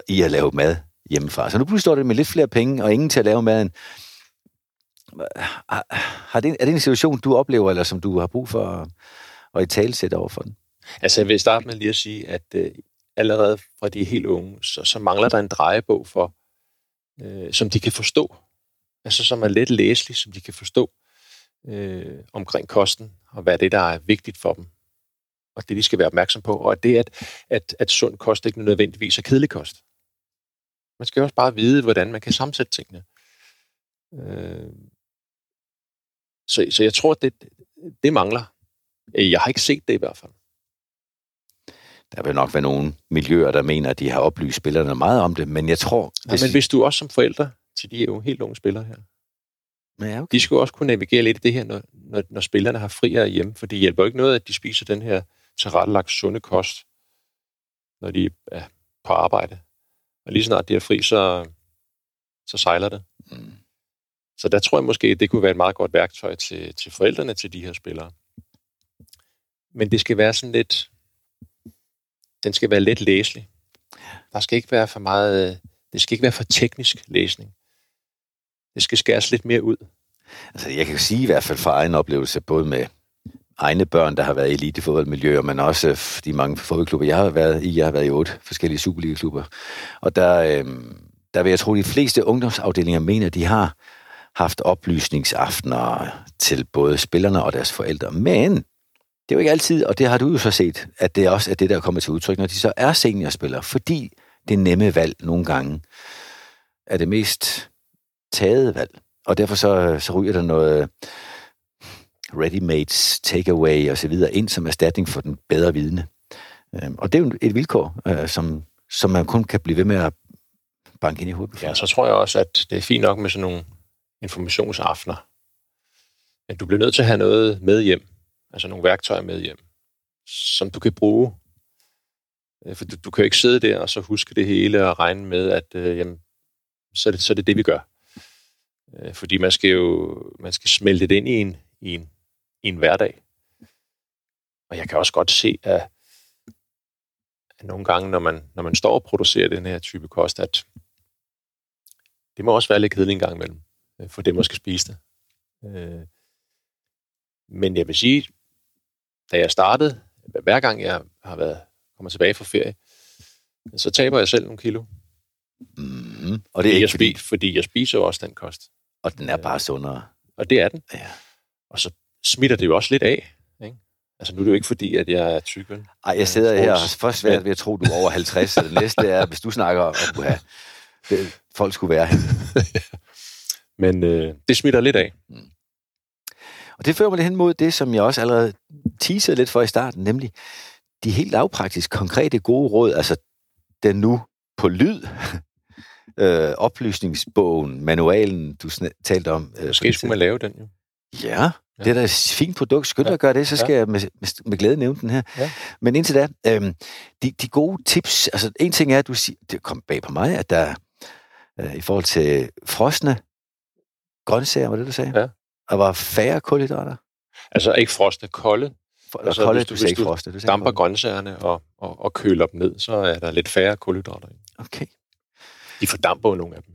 i at lave mad hjemmefra. Så nu pludselig står det med lidt flere penge, og ingen til at lave maden. Har det, er det en situation, du oplever, eller som du har brug for at, at i talsætte over for den? Altså, jeg vil starte med lige at sige, at øh, allerede fra de helt unge, så, så mangler der en drejebog for, øh, som de kan forstå. Altså, som er let læselig, som de kan forstå øh, omkring kosten, og hvad det, der er vigtigt for dem, og det, de skal være opmærksom på. Og det, at, at, at sund kost ikke nødvendigvis er kedelig kost. Man skal også bare vide, hvordan man kan sammensætte tingene. Øh, så, så jeg tror, det, det mangler. Jeg har ikke set det i hvert fald. Der vil nok være nogle miljøer, der mener, at de har oplyst spillerne meget om det, men jeg tror... Ja, hvis... men hvis du også som forældre til de jo helt unge spillere her, Ja, okay. De skal jo også kunne navigere lidt i det her, når, når, når spillerne har friere hjemme, for det hjælper ikke noget, at de spiser den her tilrettelagt sunde kost, når de er på arbejde. Og lige snart de er fri, så, så sejler det. Mm. Så der tror jeg måske, det kunne være et meget godt værktøj til, til forældrene til de her spillere. Men det skal være sådan lidt... Den skal være let læselig. Der skal ikke være for meget... Det skal ikke være for teknisk læsning. Det skal skæres lidt mere ud. Altså, jeg kan jo sige i hvert fald fra egen oplevelse, både med egne børn, der har været i elitefodboldmiljøer, men også de mange fodboldklubber, jeg har været i. Jeg har været i otte forskellige Superliga-klubber. Og der, øh, der vil jeg tro, at de fleste ungdomsafdelinger mener, at de har haft oplysningsaftener til både spillerne og deres forældre. Men det er jo ikke altid, og det har du jo så set, at det også er det, der kommer til udtryk, når de så er seniorspillere, fordi det nemme valg nogle gange er det mest taget valg. Og derfor så, så ryger der noget ready-made takeaway og så videre ind som erstatning for den bedre vidne. Øhm, Og det er jo et vilkår, øh, som, som man kun kan blive ved med at banke ind i hovedet. Ja, så tror jeg også, at det er fint nok med sådan nogle informationsaftener. At du bliver nødt til at have noget med hjem. Altså nogle værktøjer med hjem, som du kan bruge. Øh, for du, du kan jo ikke sidde der og så huske det hele og regne med, at øh, jamen, så, er det, så er det det, vi gør. Øh, fordi man skal jo man skal smelte det ind i en, i en, i en hverdag. Og jeg kan også godt se, at, at nogle gange, når man, når man står og producerer den her type kost, at det må også være lidt kedeligt en gang imellem, for dem, der skal spise det. Øh, Men jeg vil sige, da jeg startede, hver gang jeg har været kommer tilbage fra ferie, så taber jeg selv nogle kilo. Mm-hmm. Og det Fordi er jeg, ikke fordi, spiser, fordi jeg spiser også den kost. og den er bare sundere. Og det er den. Ja. Og så smitter det jo også lidt af. Ikke? Altså nu er det jo ikke fordi, at jeg er tyk. vel? Ej, jeg sidder her og først svært ved at tro, du er over 50, og det næste er, hvis du snakker om, at folk skulle være her. Men øh, det smitter lidt af. Og det fører mig lidt hen mod det, som jeg også allerede teasede lidt for i starten, nemlig de helt lavpraktiske, konkrete, gode råd, altså den nu på lyd, øh, oplysningsbogen, manualen, du talte om. Øh, Måske skulle man lave den jo. Ja, det er da et fint produkt. Skynd dig Ja. at gøre det, så skal Ja. jeg med, med, med glæde nævne den her. Ja. Men indtil da, øhm, de, de gode tips, altså en ting er, at du siger, det kom bag på mig, at der øh, i forhold til frosne grøntsager, var det du sagde? Ja. Og var færre kulhydrater? Altså ikke frosne, kolde. For, Altså, kolde, hvis du, du- du sagde hvis du frosne. Du sagde Damper kolde. grøntsagerne og, og, og køler dem ned, så er der lidt færre kulhydrater i. Okay. De fordamper jo nogle af dem.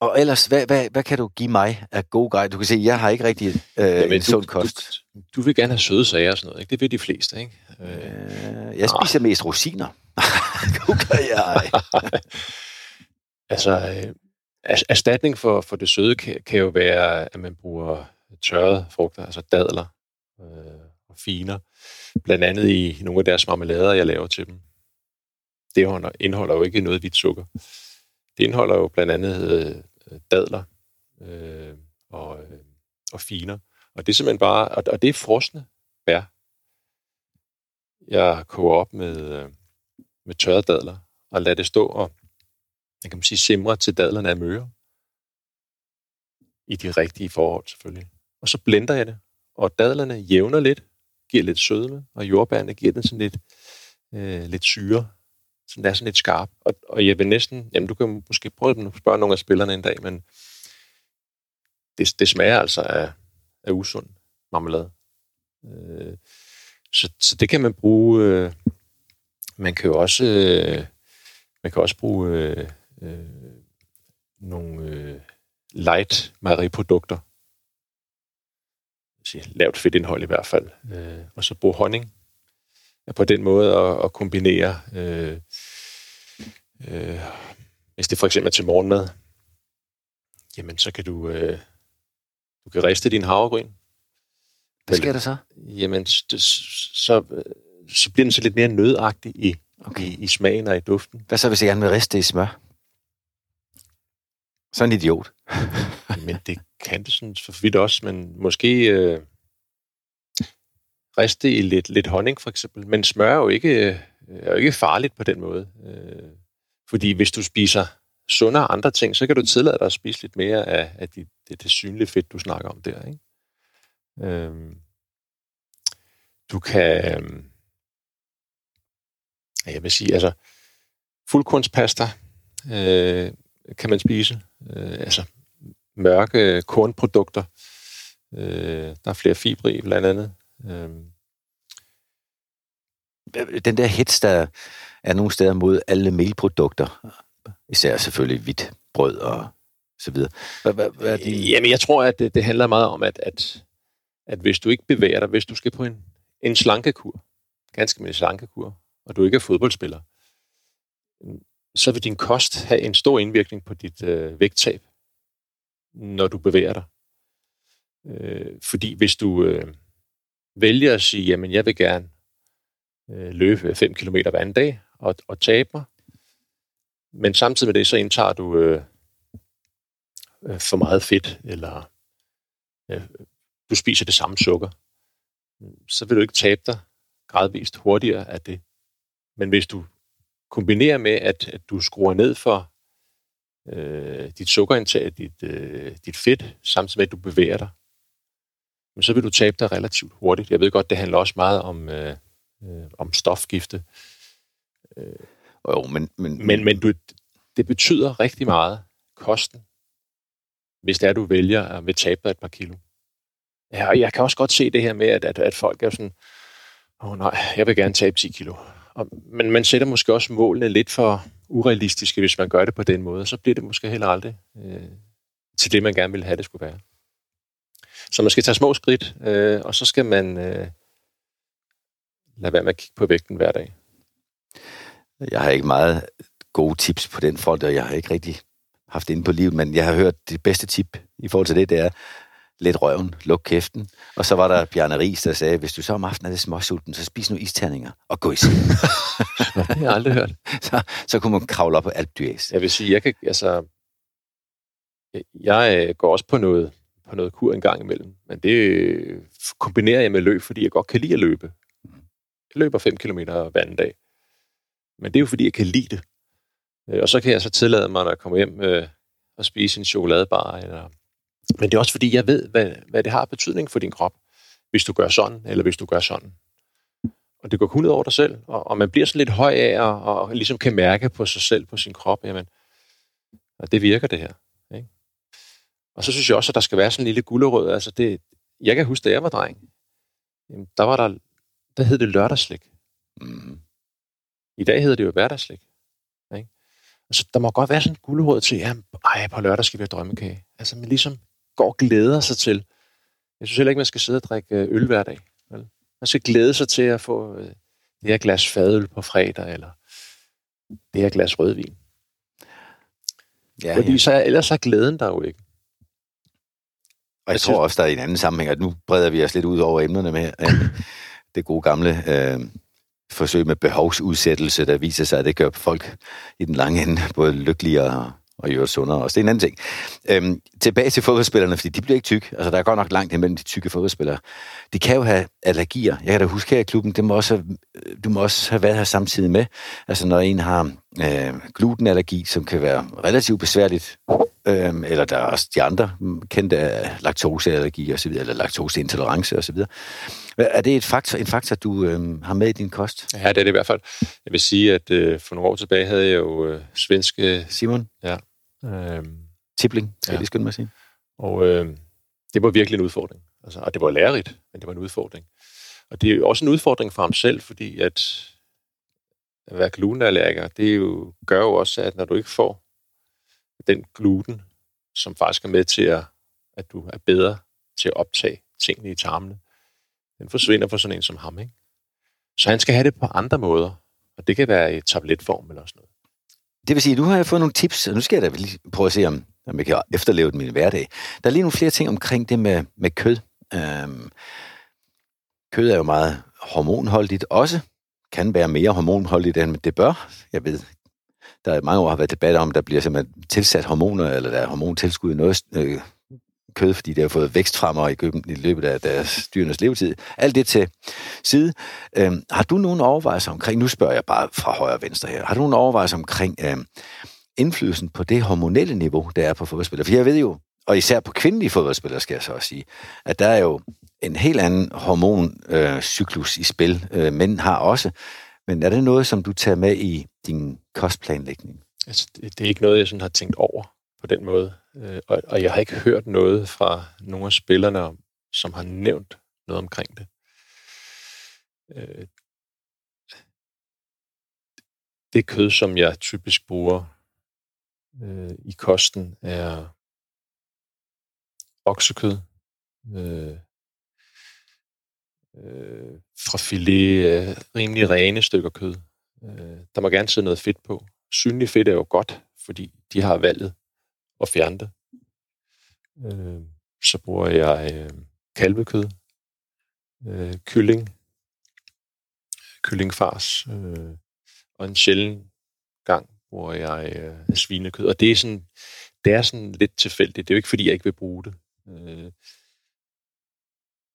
Og ellers, hvad, hvad, hvad kan du give mig af gode guide? Du kan se, jeg har ikke rigtig øh, Jamen, en sund kost. Du, du vil gerne have søde sager og sådan noget, ikke? Det vil de fleste, ikke? Øh, Øh, jeg spiser mest rosiner. det gør jeg. altså, øh, erstatning for, for det søde kan, kan jo være, at man bruger tørrede frugter, altså dadler øh, og finer, blandt andet i nogle af deres marmelader, jeg laver til dem. Det indeholder, indeholder jo ikke noget hvidt sukker. Det indeholder jo blandt andet øh, dadler øh, og, øh, og finer. Og det er simpelthen bare, og, og det er frosne bær. Jeg koger op med, øh, med tørrede dadler og lader det stå og jeg kan man sige, simre til dadlerne er møre. I de rigtige forhold selvfølgelig. Og så blender jeg det, og dadlerne jævner lidt, giver lidt sødme, og jordbærne giver den sådan lidt, øh, lidt syre, så den er sådan lidt skarp. Og, og jeg vil næsten, jamen du kan måske prøve at spørge nogle af spillerne en dag, men det, det smager altså af, af usund marmelade. Øh, så, så det kan man bruge. Øh, man kan jo også, øh, man kan også bruge øh, øh, nogle øh, light mejeriprodukter. Lavt fedtindhold i hvert fald. Øh, og så bruge honning. Ja, på den måde at, at kombinere, øh, øh, hvis det for eksempel er til morgenmad, jamen så kan du, øh, du kan riste din havregryn. Hvad sker der så? Jamen, det- så, så bliver den så lidt mere nødagtig i, Okay. i, i smagen og i duften. Hvad så, hvis jeg gerne vil riste det i smør? Så en idiot. Men det kan det sådan for vidt også, men måske øh, riste i lidt, lidt honning for eksempel. Men smør er jo ikke, øh, er jo ikke farligt på den måde. Øh, fordi hvis du spiser sundere andre ting, så kan du tillade dig at spise lidt mere af, af det, det, det synlige fedt, du snakker om der. Ikke? Øhm, du kan, øhm, jeg vil sige, altså, fuldkornspasta øh, kan man spise. Øh, altså, mørke kornprodukter. Øh, der er flere fibre i, blandt andet. Øh, den der hits, der er nogle steder mod alle melprodukter, især selvfølgelig hvidt brød og så videre. Hvad, hvad, hvad er din... Øh, jamen, jeg tror, at det, det handler meget om, at, at, at hvis du ikke bevæger dig, hvis du skal på en, en slankekur, ganske med en slankekur, og du ikke er fodboldspiller, så vil din kost have en stor indvirkning på dit øh, vægttab, når du bevæger dig. Øh, fordi hvis du øh, vælger at sige, jamen jeg vil gerne øh, løbe 5 km hver anden dag og, og tabe mig, men samtidig med det, så indtager du øh, øh, for meget fedt, eller øh, du spiser det samme sukker, så vil du ikke tabe dig gradvist hurtigere af det. Men hvis du kombinerer med, at, at du skruer ned for øh, dit sukkerindtag, dit, øh, dit fedt, samtidig med, at du bevæger dig, så vil du tabe dig relativt hurtigt. Jeg ved godt, det handler også meget om, øh, øh, om stofgifte. Øh, jo, men, men, men, men du, det betyder rigtig meget, kosten, hvis det er, du vælger at vil tabe dig et par kilo. Ja, og jeg kan også godt se det her med, at, at, at folk er sådan, åh oh, nej, jeg vil gerne tabe 10 kilo. Og, men man sætter måske også målene lidt for urealistiske, hvis man gør det på den måde. Så bliver det måske heller aldrig øh, til det, man gerne vil have, det skulle være. Så man skal tage små skridt, øh, og så skal man øh, lade være med at kigge på vægten hver dag. Jeg har ikke meget gode tips på den front, og jeg har ikke rigtig haft det inde på livet, men jeg har hørt det bedste tip i forhold til det, det er, lidt røven, luk kæften. Og så var der Bjarne Ries, der sagde, hvis du så om aftenen er lidt småsulten, så spis nu isterninger og gå i seng. det har jeg aldrig hørt. Så, så kunne man kravle op på alt dyræs. Jeg vil sige, jeg kan, altså, jeg øh, går også på noget, på noget kur en gang imellem, men det øh, kombinerer jeg med løb, fordi jeg godt kan lide at løbe. Jeg løber 5 km hver anden dag. Men det er jo, fordi jeg kan lide det. Øh, og så kan jeg så tillade mig, når jeg kommer hjem øh, og spise en chokoladebar eller men det er også fordi, jeg ved, hvad, hvad det har betydning for din krop, hvis du gør sådan, eller hvis du gør sådan. Og det går kun ud over dig selv, og, og man bliver sådan lidt høj af, og, og ligesom kan mærke på sig selv, på sin krop, jamen, og det virker det her. Ikke? Og så synes jeg også, at der skal være sådan en lille gulderød. Altså det, jeg kan huske, da jeg var dreng, jamen, der var der, der hed det lørdagslik. Mm. I dag hedder det jo hverdagslik. Ikke? Altså, der må godt være sådan en guldråd til, ja, ej, på lørdag skal vi have drømmekage. Altså, man ligesom går og glæder sig til. Jeg synes heller ikke, man skal sidde og drikke øh, øl hver dag. Vel? Man skal glæde sig til at få øh, det her glas fadøl på fredag, eller det her glas rødvin. Ja, Fordi ja. så ellers er glæden der jo ikke. Og jeg, jeg tror også, der er en anden sammenhæng, at nu breder vi os lidt ud over emnerne med det gode gamle øh, forsøg med behovsudsættelse, der viser sig, at det gør folk i den lange ende både lykkeligere og i øvrigt sundere også. Det er en anden ting. Øhm, tilbage til fodboldspillerne, fordi de bliver ikke tykke. Altså, der er godt nok langt imellem de tykke fodboldspillere. De kan jo have allergier. Jeg kan da huske her i klubben, det må også have, du må også have været her samtidig med. Altså, når en har øh, glutenallergi, som kan være relativt besværligt, øh, eller der er også de andre kendte øh, laktoseallergi og så videre, eller laktoseintolerance og så videre. Er det et faktor, en faktor, du øh, har med i din kost? Ja, det er det i hvert fald. Jeg vil sige, at øh, for nogle år tilbage havde jeg jo øh, svenske... Simon? Ja. Øh, Tibling, skal ja. jeg lige skynde mig at sige. Og øh, det var virkelig en udfordring. Altså, og det var lærerigt, men det var en udfordring. Og det er jo også en udfordring for ham selv, fordi at, at være glutenallergiker, det jo, gør jo også, at når du ikke får den gluten, som faktisk er med til, at, at du er bedre til at optage tingene i tarmene, den forsvinder for sådan en som ham. Ikke? Så han skal have det på andre måder, og det kan være i tabletform eller sådan noget. Det vil sige, at du har fået nogle tips, og nu skal jeg da lige prøve at se, om, om jeg kan efterleve den min hverdag. Der er lige nogle flere ting omkring det med, med kød. Øhm, kød er jo meget hormonholdigt også. Kan være mere hormonholdigt, end det bør. Jeg ved, der er mange år har været debat om, der bliver simpelthen tilsat hormoner, eller der er hormontilskud i noget øh, kød, fordi det har fået vækstfremmer i, køben, i løbet af deres dyrenes levetid. Alt det til side. Øhm, har du nogen overvejelser omkring, nu spørger jeg bare fra højre og venstre her, har du nogen overvejelser omkring, øhm, indflydelsen på det hormonelle niveau, der er på fodboldspillere. For jeg ved jo, og især på kvindelige fodboldspillere, skal jeg så også sige, at der er jo en helt anden hormoncyklus øh, i spil. Øh, mænd har også. Men er det noget, som du tager med i din kostplanlægning? Altså, det, det er ikke noget, jeg sådan har tænkt over på den måde. Øh, og, og jeg har ikke hørt noget fra nogle af spillerne, som har nævnt noget omkring det. Øh, det kød, som jeg typisk bruger øh, i kosten, er oksekød, øh, øh, fra filet, øh, rimelig rene stykker kød. Øh, der må gerne sidde noget fedt på. Synlig fedt er jo godt, fordi de har valget at fjerne det. Øh, så bruger jeg øh, kalvekød, øh, kylling, kyllingfars, øh, og en sjælden gang bruger jeg øh, svinekød. Og det er sådan, det er sådan lidt tilfældigt. Det er jo ikke, fordi jeg ikke vil bruge det. Øh,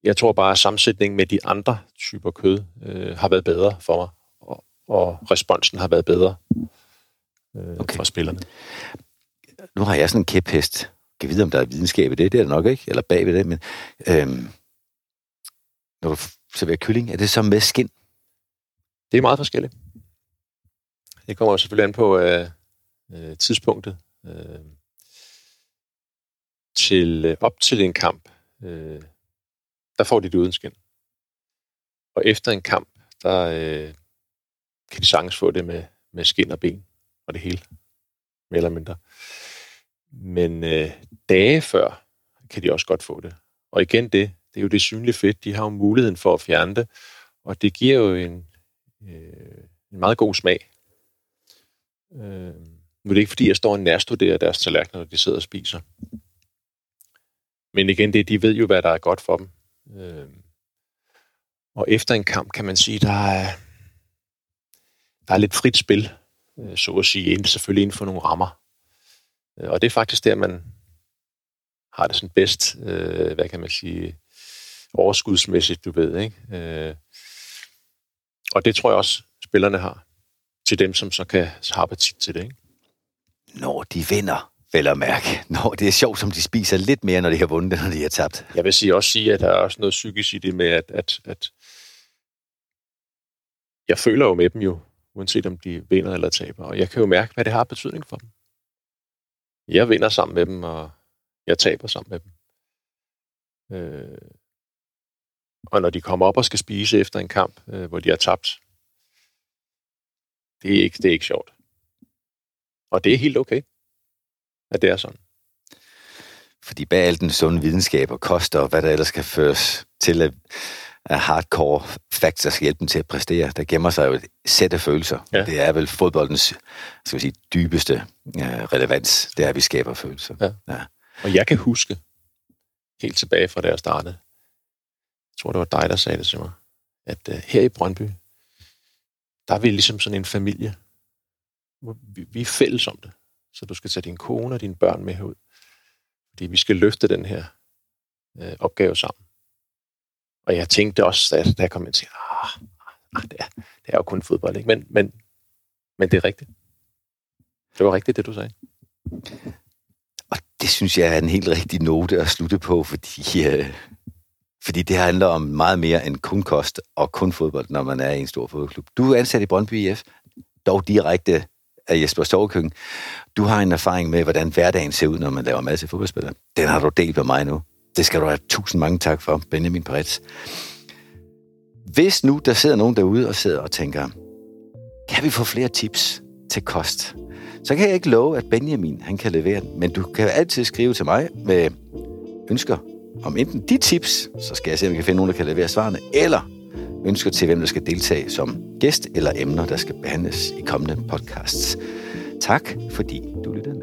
jeg tror bare, at sammensætningen med de andre typer kød øh, har været bedre for mig, og, og responsen har været bedre øh, okay. for spillerne. Nu har jeg sådan en kæphest. Jeg kan vide, om der er videnskab i det. Det er der nok ikke, eller bag ved det, men øhm, når du serverer kylling, er det så med skin? Det er meget forskelligt. Det kommer selvfølgelig an på øh, øh, tidspunktet. Øh, til øh, op til en kamp, øh, der får de det uden skin. Og efter en kamp, der øh, kan de sagtens få det med, med skin og ben og det hele, mere eller mindre. Men øh, dage før kan de også godt få det. Og igen det, det er jo det synlige fedt. De har jo muligheden for at fjerne det, og det giver jo en, øh, en meget god smag. Øh, nu er det ikke, fordi jeg står og nærstuderer deres tallerkener, når de sidder og spiser. Men igen, det, de ved jo, hvad der er godt for dem. Øh, og efter en kamp kan man sige, der er, der er lidt frit spil, øh, så at sige, selvfølgelig inden for nogle rammer. Øh, og det er faktisk der, man har det sådan bedst, øh, hvad kan man sige, overskudsmæssigt, du ved. Ikke? Øh, og det tror jeg også, spillerne har til dem, som så kan have appetit til det. Ikke? Når de vinder, vel at mærke. Når det er sjovt, som de spiser lidt mere, når de har vundet, end når de har tabt. Jeg vil sige, også sige, at der er også noget psykisk i det med, at, at, at jeg føler jo med dem jo, uanset om de vinder eller taber. Og jeg kan jo mærke, hvad det har betydning for dem. Jeg vinder sammen med dem, og jeg taber sammen med dem. Øh, og når de kommer op og skal spise efter en kamp, øh, hvor de har tabt, det er, ikke, det er ikke sjovt. Og det er helt okay, at det er sådan. Fordi bag al den sunde videnskab og koster, og hvad der ellers skal føres til at, at hardcore facts, der skal hjælpe dem til at præstere, der gemmer sig jo et sæt af følelser. Ja. Det er vel fodboldens skal vi sige, dybeste relevans, det er, at vi skaber følelser. Ja. Ja. Og jeg kan huske, helt tilbage fra da jeg startede, jeg tror, det var dig, der sagde det til mig, at uh, her i Brøndby, der er vi ligesom sådan en familie. Vi, vi er fælles om det. Så du skal tage din kone og dine børn med herud. Fordi vi skal løfte den her øh, opgave sammen. Og jeg tænkte også, at da jeg kom ind til, ah, ah, ah, det, er, det er jo kun fodbold, ikke? Men, men, men det er rigtigt. Det var rigtigt, det du sagde. Og det synes jeg er en helt rigtig note at slutte på, fordi, øh, fordi det handler om meget mere end kun kost og kun fodbold, når man er i en stor fodboldklub. Du er ansat i Brøndby IF, dog direkte af Jesper Storkøkken. Du har en erfaring med, hvordan hverdagen ser ud, når man laver mad til fodboldspillere. Den har du delt med mig nu. Det skal du have tusind mange tak for, Benjamin Peretz. Hvis nu der sidder nogen derude og sidder og tænker, kan vi få flere tips til kost? Så kan jeg ikke love, at Benjamin han kan levere den, men du kan altid skrive til mig med ønsker om enten de tips, så skal jeg se, om jeg kan finde nogen, der kan levere svarene, eller ønsker til, hvem der skal deltage som gæst, eller emner, der skal behandles i kommende podcasts. Tak, fordi du lyttede.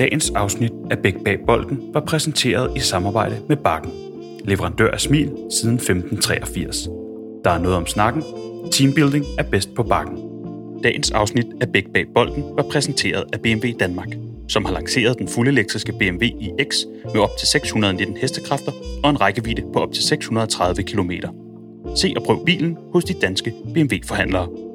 Dagens afsnit af Bæk Bag Bolden var præsenteret i samarbejde med Bakken. Leverandør af smil siden 1583. Der er noget om snakken. Teambuilding er bedst på Bakken. Dagens afsnit af Bæk Bag Bolden var præsenteret af BMW Danmark som har lanceret den fuldelektriske BMW iX med op til 619 hestekræfter og en rækkevidde på op til 630 km. Se og prøv bilen hos de danske BMW-forhandlere.